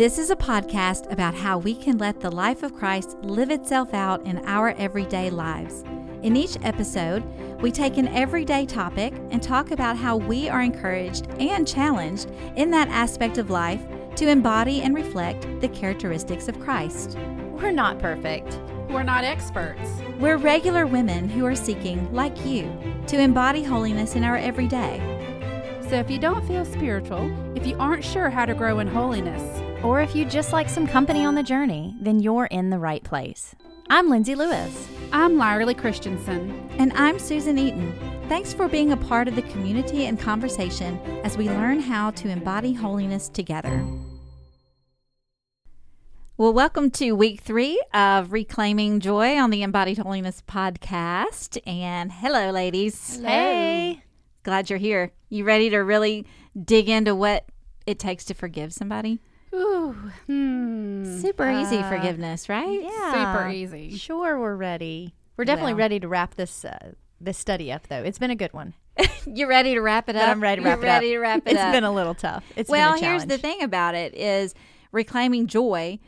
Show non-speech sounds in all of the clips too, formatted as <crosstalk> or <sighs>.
This is a podcast about how we can let the life of Christ live itself out in our everyday lives. In each episode, we take an everyday topic and talk about how we are encouraged and challenged in that aspect of life to embody and reflect the characteristics of Christ. We're not perfect. We're not experts. We're regular women who are seeking, like you, to embody holiness in our everyday. So if you don't feel spiritual, if you aren't sure how to grow in holiness, Or if you just like some company on the journey, then you're in the right place. I'm Lindsay Lewis. I'm Lyerly Christensen. And I'm Susan Eaton. Thanks for being a part of the community and conversation as we learn how to embody holiness together. Well, welcome to week three of Reclaiming Joy on the Embodied Holiness podcast. And hello, ladies. Hey. Glad you're here. You ready to really dig into what it takes to forgive somebody? Ooh, hmm. Super easy Uh, forgiveness, right? Yeah. Super easy. Sure, we're ready. We're definitely Well. ready to wrap this uh, this study up, though. It's been a good one. <laughs> You're ready to wrap it But up? I'm ready to You're wrap it up. ready to wrap it It's up. been a little tough. It's well, been a here's the thing about it is reclaiming joy.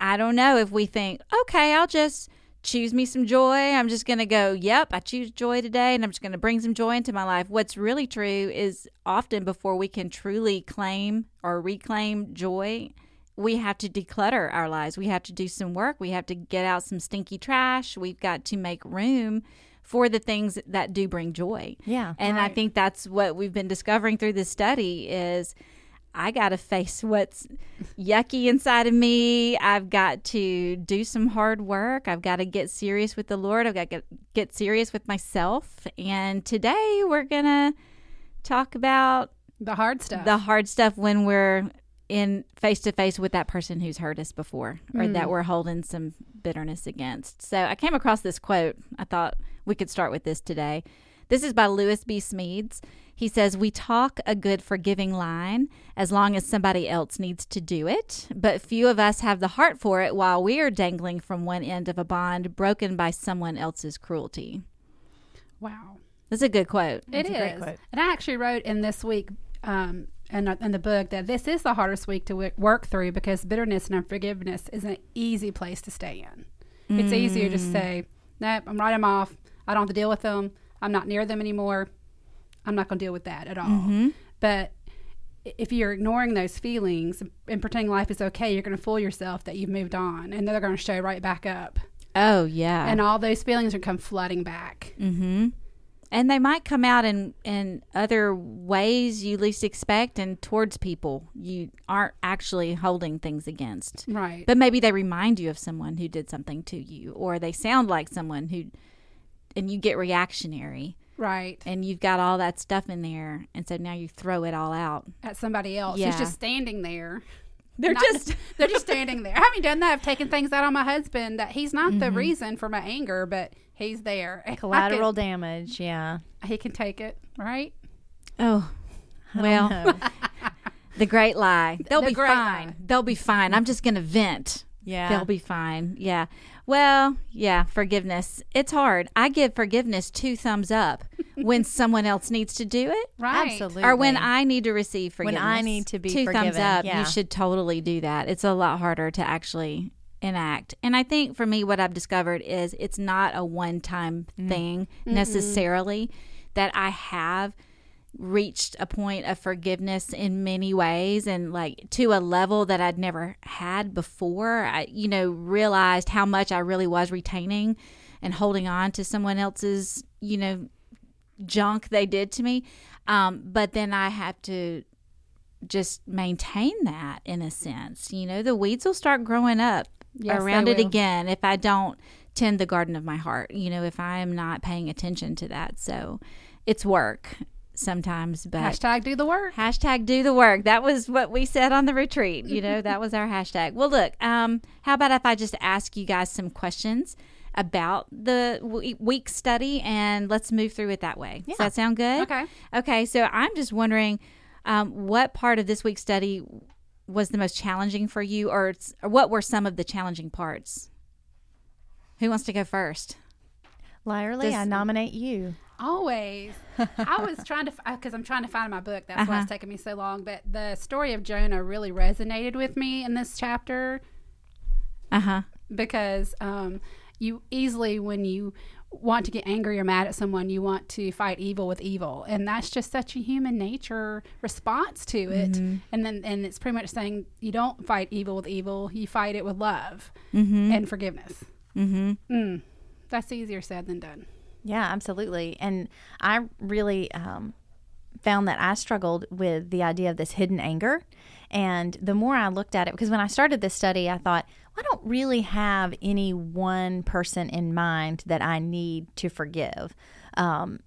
I don't know if we think, okay, I'll just choose me some joy. I'm just going to go, yep, I choose joy today and I'm just going to bring some joy into my life. What's really true is often before we can truly claim or reclaim joy, we have to declutter our lives. We have to do some work. We have to get out some stinky trash. We've got to make room for the things that do bring joy. Yeah. And I think that's what we've been discovering through this study is I got to face what's yucky inside of me. I've got to do some hard work. I've got to get serious with the Lord. I've got to get, get serious with myself. And today we're going to talk about The hard stuff. the hard stuff when we're in face to face with that person who's hurt us before or that hmm. we're holding some bitterness against. So I came across this quote. I thought we could start with this today. This is by Lewis B. Smedes. He says, We talk a good forgiving line as long as somebody else needs to do it, but few of us have the heart for it while we are dangling from one end of a bond broken by someone else's cruelty. wow. That's a good quote. It That's a great quote. And I actually wrote in this week, um, in, in the book, that this is the hardest week to w- work through because bitterness and unforgiveness is an easy place to stay in. It's easier to Mm. say, nope, I'm writing them off. I don't have to deal with them. I'm not near them anymore. I'm not going to deal with that at all. Mm-hmm. But if you're ignoring those feelings and pretending life is okay, you're going to fool yourself that you've moved on, and they're going to show right back up, Oh, yeah. and all those feelings are come flooding back. Mm-hmm. And they might come out in in other ways you least expect, and towards people you aren't actually holding things against. Right. But maybe they remind you of someone who did something to you, or they sound like someone who, and you get reactionary, right. and you've got all that stuff in there, and so now you throw it all out. At somebody else Yeah. who's just standing there. They're Not- just <laughs> they're just standing there. I haven't done that. I've taken things out on my husband that he's not the mm-hmm. reason for my anger, but he's there. <laughs> Collateral can- damage. Yeah. he can take it, right? oh, well, <laughs> the great lie. They'll The be fine. lie. They'll be fine. I'm just gonna vent. Yeah. They'll be fine. Yeah. Well, yeah, forgiveness. It's hard. I give forgiveness two thumbs up <laughs> when someone else needs to do it Right. Absolutely. or when I need to receive forgiveness. When. I need to be two thumbs up. yeah. You should totally do that. It's a lot harder to actually enact. And I think for me what I've discovered is it's not a one-time Mm. thing necessarily that I have reached a point of forgiveness in many ways and like to a level that I'd never had before. I you know realized how much I really was retaining and holding on to someone else's, you know, junk they did to me. Um, but then I have to just maintain that in a sense. You know, the weeds will start growing up Yes, around it will. again if I don't tend the garden of my heart, you know, if I am not paying attention to that. So it's work sometimes, but Hashtag do the work. Hashtag do the work. That was what we said on the retreat. You know, that was our <laughs> hashtag. Well, look, um, how about if I just ask you guys some questions about the week study and let's move through it that way? Does that sound good? Okay. Okay. So I'm just wondering um, what part of this week's study was the most challenging for you, or, it's- or what were some of the challenging parts? Who wants to go first? Lyerly, Does- I nominate you. Always. I was <laughs> trying to because I'm trying to find my book. That's why Uh-huh. it's taking me so long. But the story of Jonah really resonated with me in this chapter Uh huh. because um, you easily, when you want to get angry or mad at someone, you want to fight evil with evil, and that's just such a human nature response to it. Mm-hmm. And then, and it's pretty much saying you don't fight evil with evil; you fight it with love Mm-hmm. and forgiveness. Mm-hmm. Mm, that's easier said than done. Yeah, absolutely. And I really um, found that I struggled with the idea of this hidden anger. And the more I looked at it, because when I started this study, I thought, well, I don't really have any one person in mind that I need to forgive. Um,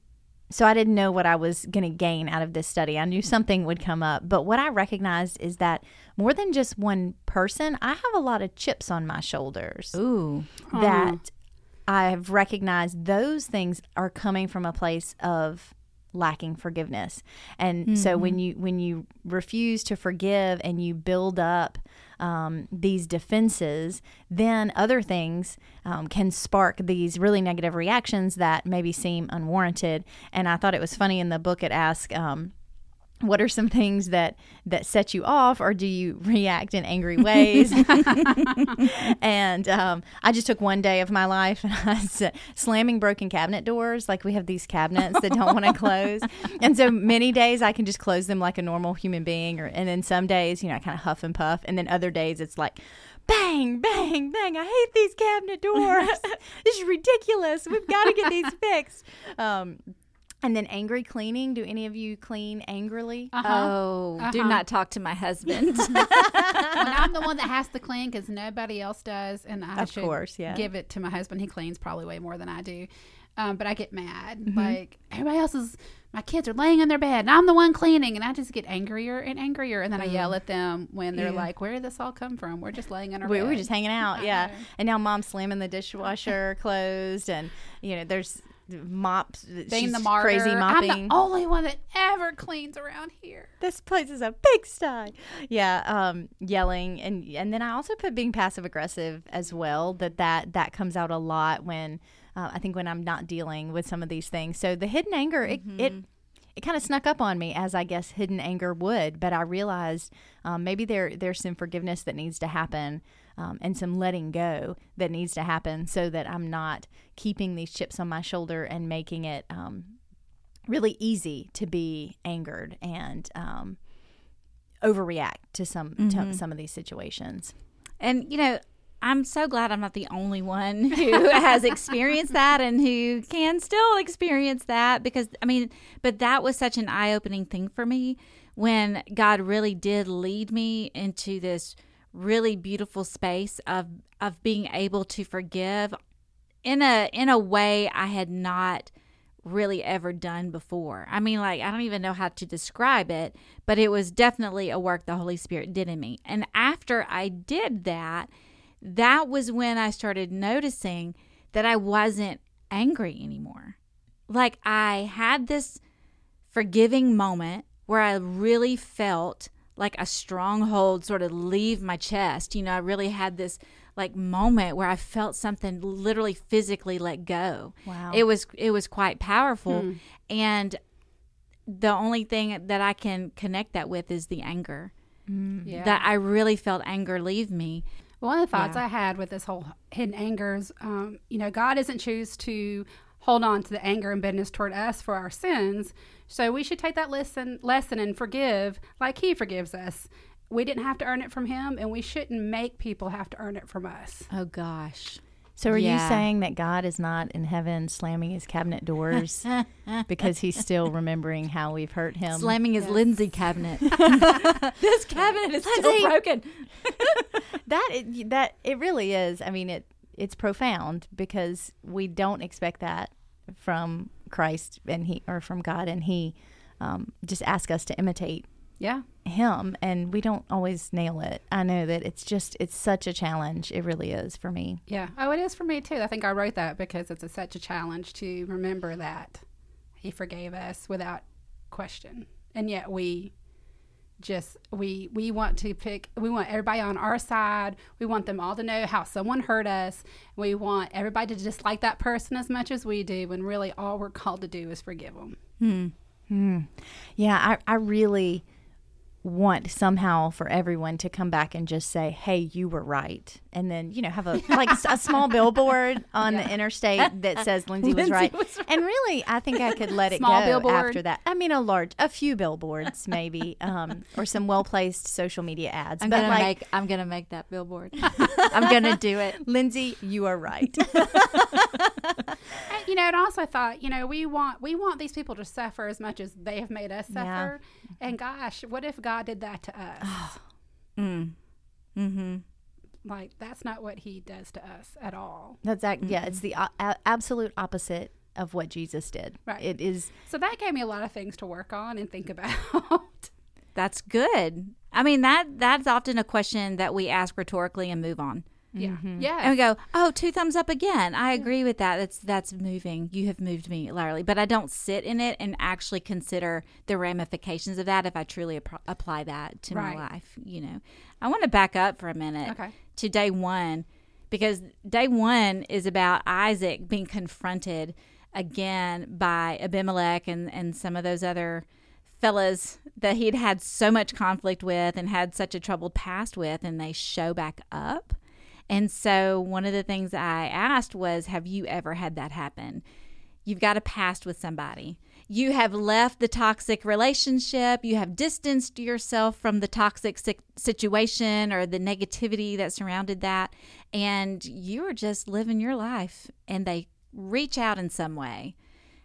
so I didn't know what I was going to gain out of this study. I knew something would come up, but what I recognized is that more than just one person, I have a lot of chips on my shoulders Ooh. that I've recognized those things are coming from a place of lacking forgiveness. And so when you when you refuse to forgive and you build up um, these defenses, then other things um, can spark these really negative reactions that maybe seem unwarranted. And I thought it was funny in the book it asked. Um, what are some things that that set you off or do you react in angry ways? <laughs> And um, i just took one day of my life and i was uh, slamming broken cabinet doors like we have these cabinets that don't want to close. And so many days i can just close them like a normal human being or and then some days you know i kind of huff and puff and then other days it's like bang bang bang i hate these cabinet doors. <laughs> This is ridiculous. We've got to get these fixed. Um, and then angry cleaning. Do any of you clean angrily? Uh-huh. Oh, do Uh-huh. not talk to my husband. <laughs> <laughs> when I'm the one that has to clean because nobody else does, and I Of should course, yeah. give it to my husband. He cleans probably way more than I do, um, but I get mad. Mm-hmm. Like everybody else is, my kids are laying in their bed, and I'm the one cleaning, and I just get angrier and angrier, and then I yell at them when they're Yeah. like, "Where did this all come from? We're just laying in our bed. we bed." were just hanging out, yeah. And now mom's slamming the dishwasher <laughs> closed, and you know there's mops. she's the martyr. crazy mopping. I'm the only one that ever cleans around here. this place is a pigsty. Yeah, um, yelling and and then I also put being passive aggressive as well. That that that comes out a lot when uh, I think when I'm not dealing with some of these things. So the hidden anger, it it it kind of snuck up on me as I guess hidden anger would. But I realized um, maybe there there's some forgiveness that needs to happen. Um, and some letting go that needs to happen so that I'm not keeping these chips on my shoulder and making it um, really easy to be angered and um, overreact to some to some of these situations. and you know, I'm so glad I'm not the only one <laughs> who has experienced that and who can still experience that because I mean, but that was such an eye-opening thing for me when God really did lead me into this really beautiful space of of being able to forgive in a in a way I had not really ever done before. I mean, like, I don't even know how to describe it, but it was definitely a work the Holy Spirit did in me. And after I did that, that was when I started noticing that I wasn't angry anymore. Like, I had this forgiving moment where I really felt like a stronghold sort of leave my chest. You know, I really had this like moment where I felt something literally physically let go. Wow. It was it was quite powerful and the only thing that I can connect that with is the anger. Yeah. That I really felt anger leave me. One of the thoughts Yeah. I had with this whole hidden angers, um, you know, God doesn't choose to hold on to the anger and bitterness toward us for our sins. So we should take that lesson, lesson and forgive like He forgives us. We didn't have to earn it from Him, and we shouldn't make people have to earn it from us. Oh gosh. So are you saying that God is not in heaven slamming his cabinet doors <laughs> because he's still remembering how we've hurt him? Slamming his Lindsay cabinet. <laughs> <laughs> this cabinet is still broken. that it, that it really is. I mean, it it's profound because we don't expect that from Christ and he or from God, and he um, just asks us to imitate Yeah. him, and we don't always nail it. I know that it's just it's such a challenge. It really is for me. Yeah. Oh, it is for me too. I think I wrote that because it's a, such a challenge to remember that He forgave us without question. And yet we just we we want to pick we want everybody on our side. We want them all to know how someone hurt us. We want everybody to dislike that person as much as we do when really all we're called to do is forgive them hmm. hmm. Yeah, I, I really want somehow for everyone to come back and just say, "Hey, you were right," and then you know have a <laughs> like a small billboard on the interstate that says <laughs> Lindsay, was, Lindsay right. was And really, I think I could let it Small go billboard. after that. I mean, a large, a few billboards maybe, um, or some well placed social media ads. I'm but gonna like, make I'm gonna make that billboard. <laughs> I'm gonna do it. Lindsay, you are right. You know and also I thought you know we want we want these people to suffer as much as they have made us Yeah. suffer and gosh what if god did that to us Mm. <sighs> Mm-hmm. Like that's not what he does to us at all That's ac- yeah, it's the uh, a- absolute opposite of what Jesus did. Right. It is. so that gave me a lot of things to work on and think about <laughs> That's good. I mean that that's often a question that we ask rhetorically and move on. Mm-hmm. yeah And yeah we go, oh, two thumbs up again. I agree with that. That's that's moving. You have moved me, Larry. But I don't sit in it and actually consider the ramifications of that if I truly ap- apply that to Right. my life. You know, I want to back up for a minute Okay. to day one because day one is about Isaac being confronted again by Abimelech and and some of those other fellas that he'd had so much conflict with and had such a troubled past with, and they show back up. And so, one of the things I asked was, Have you ever had that happen? You've got a past with somebody. You have left the toxic relationship. You have distanced yourself from the toxic si- situation or the negativity that surrounded that. And you are just living your life, and they reach out in some way.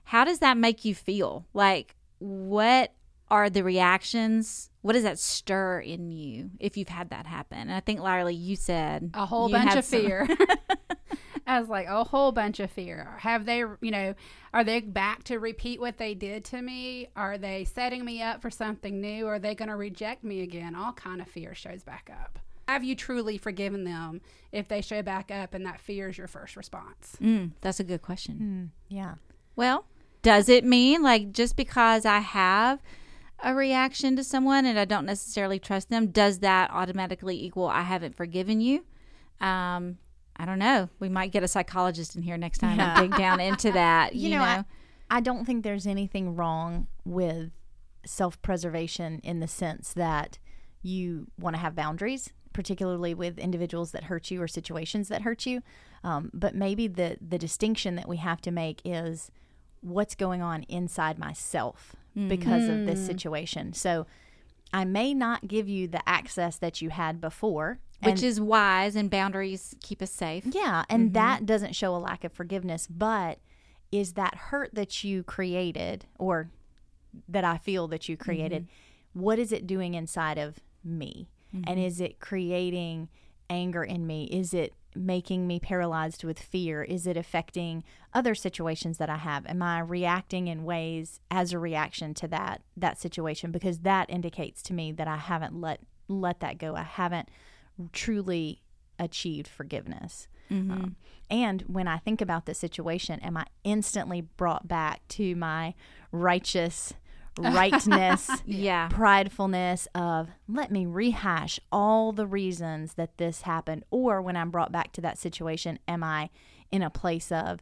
How does that make you feel? Like, what are the reactions? What does that stir in you if you've had that happen? And I think, Larry, you said a whole bunch of some- fear. <laughs> I was like, a whole bunch of fear. Have they, you know, are they back to repeat what they did to me? Are they setting me up for something new? Are they going to reject me again? All kind of fear shows back up. Have you truly forgiven them if they show back up and that fear is your first response? Mm, that's a good question. Yeah. Well, does it mean like just because I have a reaction to someone and I don't necessarily trust them, does that automatically equal I haven't forgiven you? Um, I don't know. We might get a psychologist in here next time Yeah. and dig down into that. <laughs> You, You, know, know, I, I don't think there's anything wrong with self preservation in the sense that you want to have boundaries, particularly with individuals that hurt you or situations that hurt you. Um, but maybe the, the distinction that we have to make is what's going on inside myself because of this hmm. situation. So I may not give you the access that you had before. which and- is wise and boundaries keep us safe. yeah, and mm-hmm. that doesn't show a lack of forgiveness, but is that hurt that you created or that I feel that you created, mm-hmm. what is it doing inside of me? And mm-hmm. is it creating anger in me? Is it making me paralyzed with fear? Is it affecting other situations that I have? Am I reacting in ways as a reaction to that that situation because that indicates to me that I haven't let let that go. I haven't truly achieved forgiveness. Um, and when I think about the situation, am I instantly brought back to my righteous rightness, <laughs> Yeah. pridefulness of let me rehash all the reasons that this happened? Or when I'm brought back to that situation, am I in a place of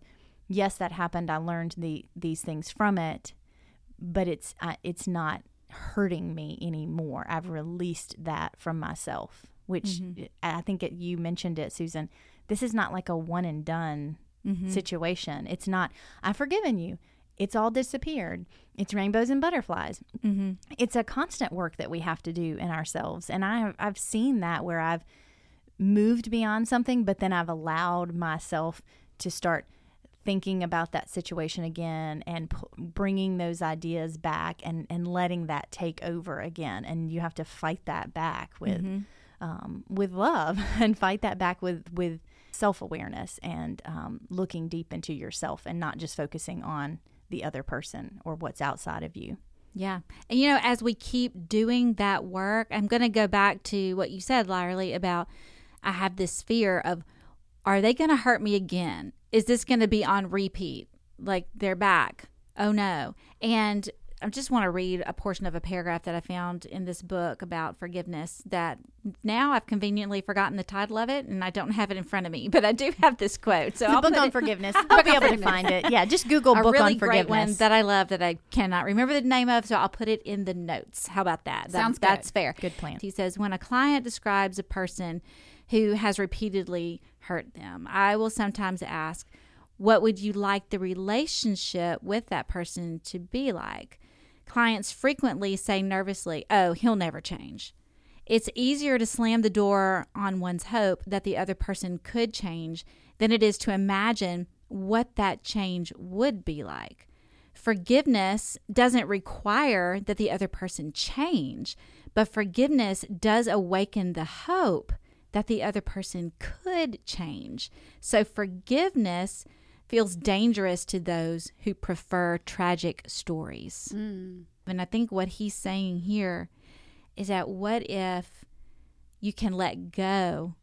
yes, that happened. I learned the these things from it, but it's uh, it's not hurting me anymore. I've released that from myself, which I think it, you mentioned it, Susan. This is not like a one and done situation. It's not. I've forgiven you. It's all disappeared. It's rainbows and butterflies. Mm-hmm. It's a constant work that we have to do in ourselves, and I I've seen that where I've moved beyond something, but then I've allowed myself to start thinking about that situation again and p- bringing those ideas back and, and letting that take over again. And you have to fight that back with um, with love <laughs> and fight that back with with self awareness and um, looking deep into yourself and not just focusing on the other person or what's outside of you. Yeah. And you know, as we keep doing that work, I'm going to go back to what you said, Lyerly, about I have this fear of are they going to hurt me again? Is this going to be on repeat? Like they're back. Oh no. And I just want to read a portion of a paragraph that I found in this book about forgiveness that now I've conveniently forgotten the title of it and I don't have it in front of me, but I do have this quote. So The I'll book on it- forgiveness. <laughs> I'll be able to find it. Yeah, just Google a book really on great one that I love that I cannot remember the name of, so I'll put it in the notes. How about that? That- Sounds good. That's fair. Good plan. He says when a client describes a person who has repeatedly hurt them, I will sometimes ask, "What would you like the relationship with that person to be like?" Clients frequently say nervously, "Oh, he'll never change." It's easier to slam the door on one's hope that the other person could change than it is to imagine what that change would be like. Forgiveness doesn't require that the other person change, but forgiveness does awaken the hope that the other person could change. So forgiveness feels dangerous to those who prefer tragic stories. Mm. And I think what he's saying here is that what if you can let go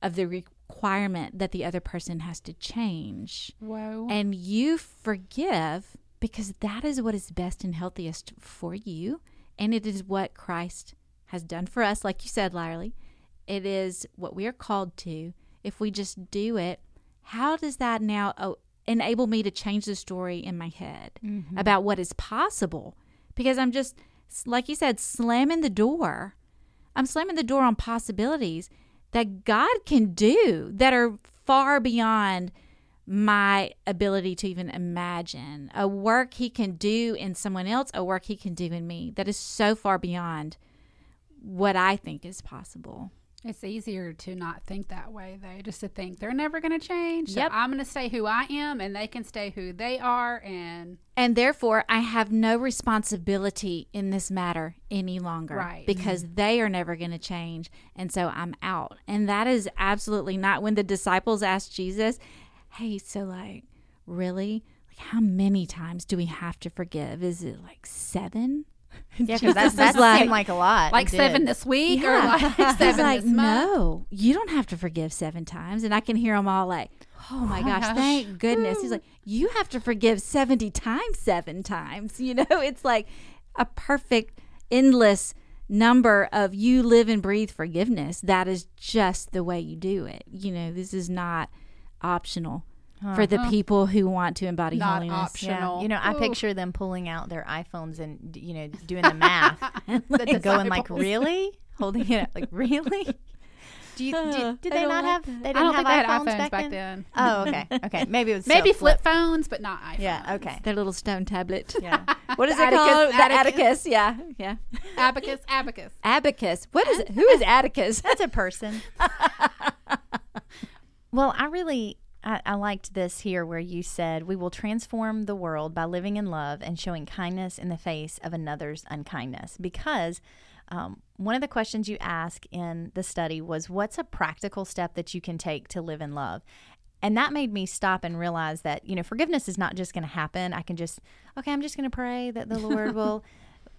of the requirement that the other person has to change? Whoa. and you forgive because that is what is best and healthiest for you. And it is what Christ has done for us like you said Larry it is what we are called to. If we just do it how does that now oh, enable me to change the story in my head mm-hmm. about what is possible because I'm just like you said slamming the door I'm slamming the door on possibilities that God can do that are far beyond my ability to even imagine. A work He can do in someone else, a work He can do in me that is so far beyond what I think is possible. It's easier to not think that way, though, just to think they're never going to change. So Yep. I'm going to stay who I am, and they can stay who they are. And And therefore, I have no responsibility in this matter any longer. Right. Because mm-hmm. they are never going to change. And so I'm out. And that is absolutely not when the disciples asked Jesus, hey, so like, really? Like, how many times do we have to forgive? Is it like seven? <laughs> yeah, because that, that like- seemed like a lot. like seven this week, or like He's <laughs> seven like, this month. no, you don't have to forgive seven times. And I can hear them all like, oh my gosh, gosh. <laughs> thank goodness. He's like, you have to forgive 70 times, seven times. You know, it's like a perfect, endless number of you live and breathe forgiveness. That is just the way you do it. You know, this is not optional for the people who want to embody Not holiness. optional. Yeah, you know, I Ooh. picture them pulling out their iPhones and you know doing the math, <laughs> <laughs> and going like, "Really?" Holding it up, like, "Really?" <laughs> Do you did, did they don't like have? that. They didn't don't have think they had iPhones iPhones back, back then. then. Oh, okay, okay. Maybe it was Maybe still flip phones, but not iPhones. Yeah, okay. Their little stone tablet. Yeah. What is The it Atticus- called? The Atticus. Atticus. Yeah. Yeah. Abacus, abacus. Abacus. What is it? Who is Atticus? That's a person. well, I really I, I liked this here where you said we will transform the world by living in love and showing kindness in the face of another's unkindness. Because um, one of the questions you ask in the study was, "What's a practical step that you can take to live in love?" And that made me stop and realize that you know forgiveness is not just going to happen. I can just okay, I'm just going to pray that the Lord will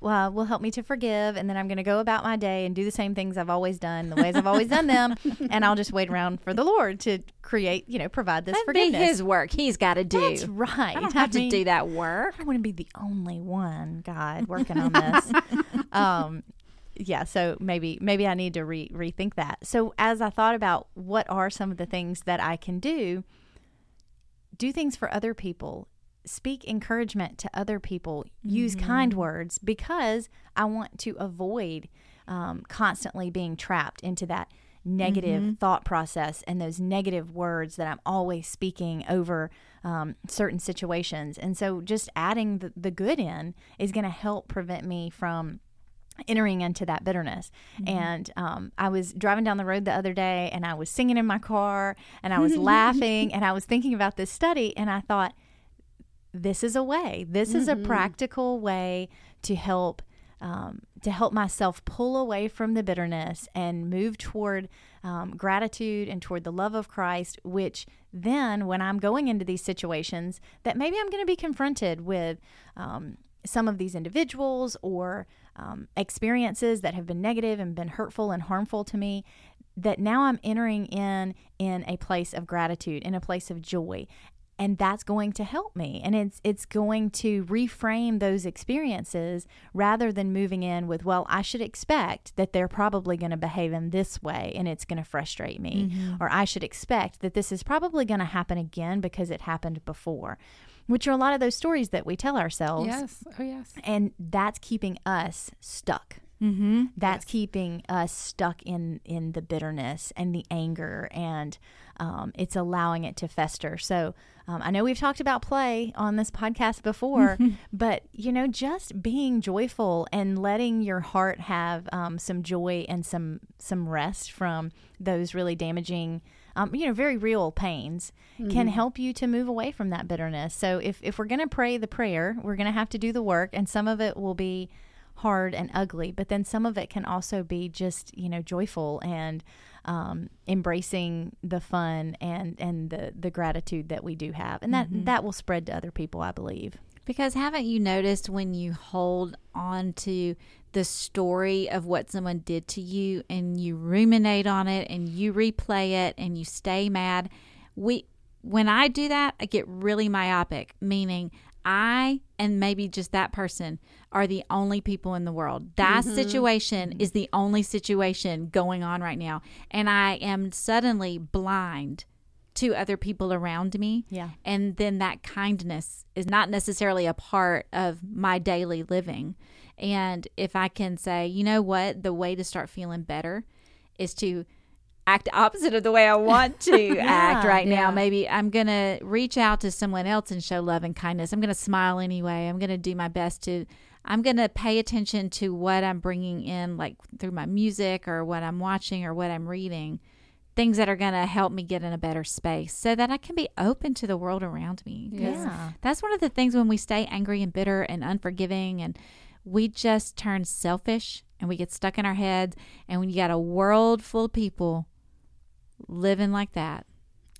well, will help me to forgive, and then I'm going to go about my day and do the same things I've always done, the ways I've always done them, <laughs> and I'll just wait around for the Lord to create, you know, provide this That'd be his work. He's got to do. That's right. I don't have to mean, do that work. I want to be the only one, God, working on <laughs> this. um, yeah, so maybe maybe I need to re- rethink that. So as I thought about what are some of the things that I can do, do things for other people, speak encouragement to other people, use kind words because I want to avoid um, constantly being trapped into that negative thought process and those negative words that I'm always speaking over um, certain situations. And so just adding the, the good in is going to help prevent me from entering into that bitterness. And um, I was driving down the road the other day and I was singing in my car and I was <laughs> laughing and I was thinking about this study and I thought, this is a way. This is a practical way to help um, to help myself pull away from the bitterness and move toward um, gratitude and toward the love of Christ. Which then, when I'm going into these situations, that maybe I'm going to be confronted with um, some of these individuals or um, experiences that have been negative and been hurtful and harmful to me that now I'm entering in in a place of gratitude, in a place of joy. And that's going to help me. And it's it's going to reframe those experiences rather than moving in with well I should expect that they're probably going to behave in this way and it's going to frustrate me. Or I should expect that this is probably going to happen again because it happened before which are a lot of those stories that we tell ourselves. Yes. Oh, yes. and that's keeping us stuck. Mm-hmm. that's keeping us stuck in in the bitterness and the anger and um, it's allowing it to fester. So um, i know we've talked about play on this podcast before <laughs> but you know just being joyful and letting your heart have um, some joy and some some rest from those really damaging um, you know very real pains can help you to move away from that bitterness. So if, if we're going to pray the prayer we're going to have to do the work and some of it will be hard and ugly, but then some of it can also be just you know joyful and um, embracing the fun and and the the gratitude that we do have, and that that will spread to other people, I believe. Because haven't you noticed when you hold on to the story of what someone did to you and you ruminate on it and you replay it and you stay mad? We when I do that, I get really myopic, meaning I and maybe just that person are the only people in the world. That mm-hmm. situation mm-hmm. is the only situation going on right now. And I am suddenly blind to other people around me. Yeah. And then that kindness is not necessarily a part of my daily living. And if I can say, you know what, the way to start feeling better is to act opposite of the way I want to <laughs> act right yeah. now. Maybe I'm going to reach out to someone else and show love and kindness. I'm going to smile anyway. I'm going to do my best to I'm going to pay attention to what I'm bringing in like through my music or what I'm watching or what I'm reading. Things that are going to help me get in a better space so that I can be open to the world around me. Yeah. That's one of the things when we stay angry and bitter and unforgiving and we just turn selfish and we get stuck in our heads. And when you got a world full of people living like that,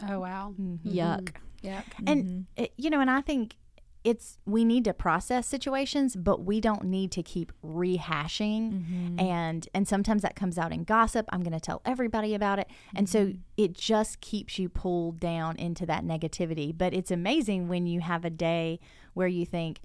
Oh, wow. Mm-hmm. yuck. Yuck. And mm-hmm. it, you know, and I think it's we need to process situations, but we don't need to keep rehashing. Mm-hmm. And and sometimes that comes out in gossip. I'm going to tell everybody about it, and so it just keeps you pulled down into that negativity. But it's amazing when you have a day where you think.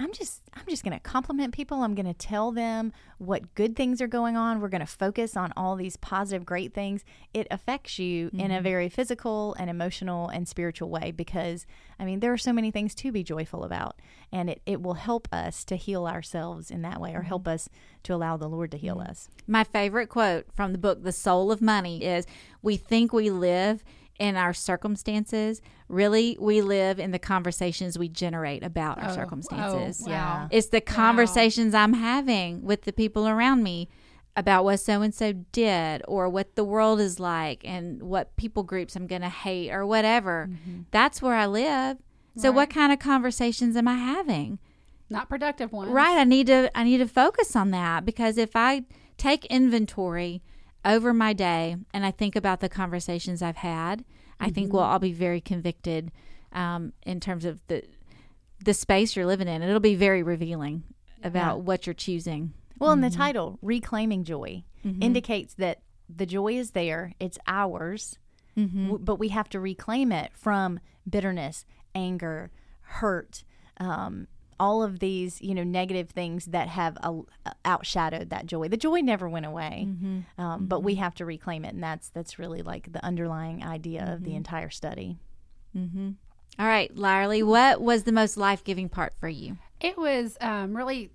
I'm just I'm just going to compliment people. I'm going to tell them what good things are going on. We're going to focus on all these positive great things. It affects you in a mm-hmm. very physical and emotional and spiritual way because I mean there are so many things to be joyful about and it it will help us to heal ourselves in that way or help mm-hmm. us to allow the Lord to heal mm-hmm. us. My favorite quote from the book The Soul of Money is We think we live in our circumstances. Really, we live in the conversations we generate about our Oh, oh circumstances. oh, wow. Yeah. It's the conversations I'm having with the people around me about what so and so did or what the world is like and what people groups I'm going to hate or whatever. Mm-hmm. That's where I live. So what kind of conversations am I having? Not productive ones. Right, I need to I need to focus on that because if I take inventory over my day and I think about the conversations I've had, I think we'll all be very convicted um, in terms of the the space you're living in. It'll be very revealing about what you're choosing. Well, and the title, Reclaiming Joy, indicates that the joy is there, it's ours, w- but we have to reclaim it from bitterness, anger, hurt, um, all of these, you know, negative things that have uh, outshadowed that joy. The joy never went away, um, but we have to reclaim it, and that's that's really like the underlying idea of the entire study. All right, Larry, what was the most life giving part for you? It was um, really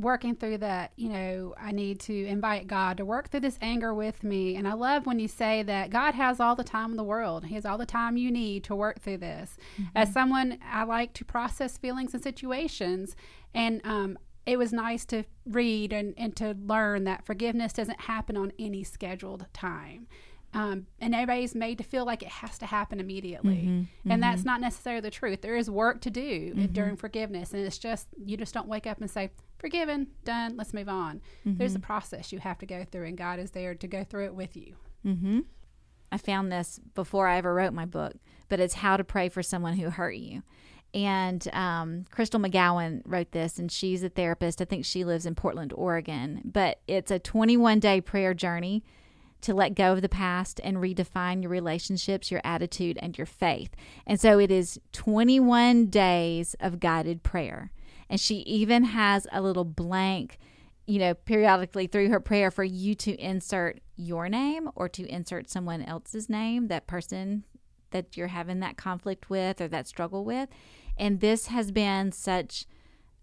working through that. You know, I need to invite God to work through this anger with me. And I love when you say that God has all the time in the world, He has all the time you need to work through this. As someone, I like to process feelings and situations. And, um, it was nice to read and, and to learn that forgiveness doesn't happen on any scheduled time. Um, and everybody's made to feel like it has to happen immediately. And that's not necessarily the truth. There is work to do during forgiveness. And it's just, you just don't wake up and say, forgiven, done, let's move on. There's a process you have to go through, and God is there to go through it with you. Mm-hmm. I found this before I ever wrote my book, but it's how to pray for someone who hurt you. And um, Crystal McGowen wrote this, and she's a therapist. I think she lives in Portland, Oregon. But it's a 21 day prayer journey to let go of the past and redefine your relationships, your attitude, and your faith. And so it is 21 days of guided prayer. And she even has a little blank, you know, periodically through her prayer for you to insert your name or to insert someone else's name, that person that you're having that conflict with or that struggle with. And this has been such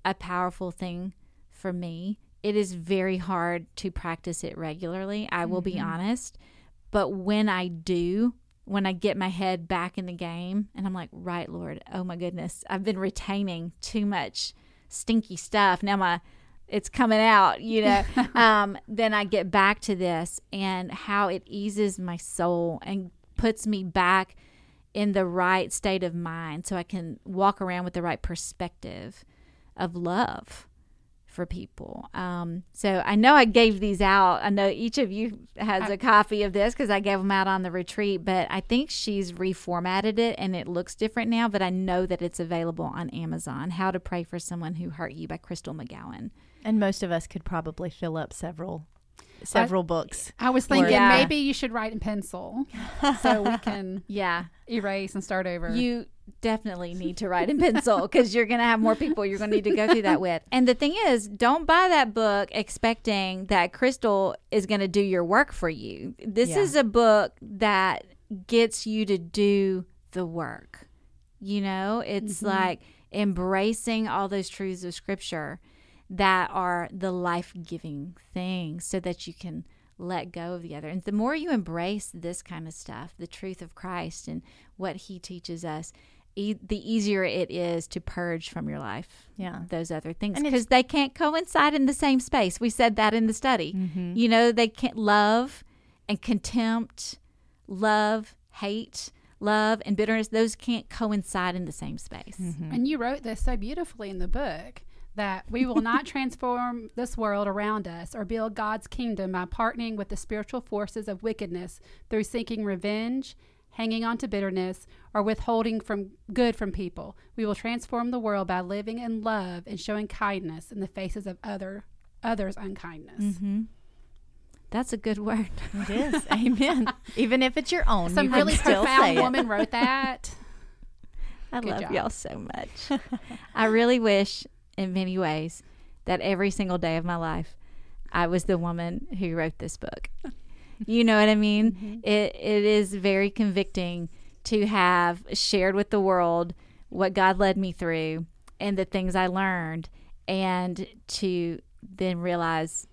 a powerful thing for me it is very hard to practice it regularly. I will mm-hmm. be honest. But when I do, when I get my head back in the game and I'm like, right, Lord, oh my goodness, I've been retaining too much stinky stuff. Now my it's coming out, you know. <laughs> um, then I get back to this and how it eases my soul and puts me back in the right state of mind so I can walk around with the right perspective of love for people. Um, so I know I gave these out. I know each of you has I, a copy of this because I gave them out on the retreat, but I think she's reformatted it and it looks different now. But I know that it's available on Amazon. How to Pray for Someone Who Hurt You by Crystal McGowen. And most of us could probably fill up several several I, books. I was thinking yeah. maybe you should write in pencil <laughs> so we can yeah erase and start over. You definitely need to write in pencil because you're going to have more people you're going to need to go through that with. And the thing is, don't buy that book expecting that Crystal is going to do your work for you. This yeah. is a book that gets you to do the work. You know, it's mm-hmm. like embracing all those truths of scripture that are the life giving things so that you can let go of the other. And the more you embrace this kind of stuff, the truth of Christ and what he teaches us, e- the easier it is to purge from your life yeah those other things because they can't coincide in the same space we said that in the study mm-hmm. you know they can't love and contempt love hate love and bitterness those can't coincide in the same space mm-hmm. and you wrote this so beautifully in the book that we will not <laughs> transform this world around us or build God's kingdom by partnering with the spiritual forces of wickedness through seeking revenge hanging on to bitterness, or withholding from good from people. We will transform the world by living in love and showing kindness in the faces of other others' unkindness. Mm-hmm. That's a good word. It is. <laughs> Amen. Even if it's your own, some you really profound woman wrote that. <laughs> I good love job. y'all so much. <laughs> I really wish, in many ways, that every single day of my life, I was the woman who wrote this book. You know what I mean? Mm-hmm. It it is very convicting to have shared with the world what God led me through and the things I learned and to then realize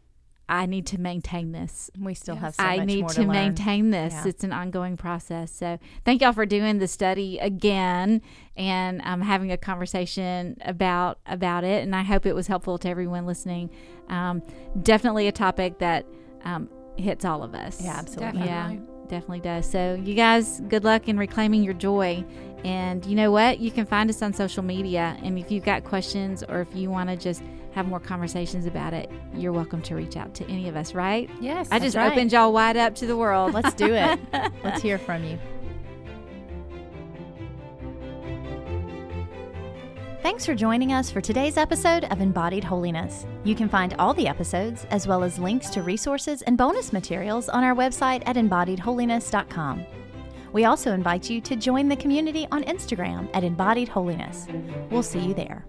I need to maintain this. We still yes. have so I need to, to maintain this. Yeah. It's an ongoing process. So thank y'all for doing the study again and um, having a conversation about about it. And I hope it was helpful to everyone listening. Um, definitely a topic that um, hits all of us. Yeah, absolutely. Definitely. Yeah, definitely does. So, you guys, good luck in reclaiming your joy. And you know what? You can find us on social media. And if you've got questions or if you want to just have more conversations about it, you're welcome to reach out to any of us, right? Yes. I just right. opened y'all wide up to the world. Let's do it. <laughs> Let's hear from you. Thanks for joining us for today's episode of Embodied Holiness. You can find all the episodes, as well as links to resources and bonus materials, on our website at embodiedholiness.com. We also invite you to join the community on Instagram at Embodied Holiness. We'll see you there.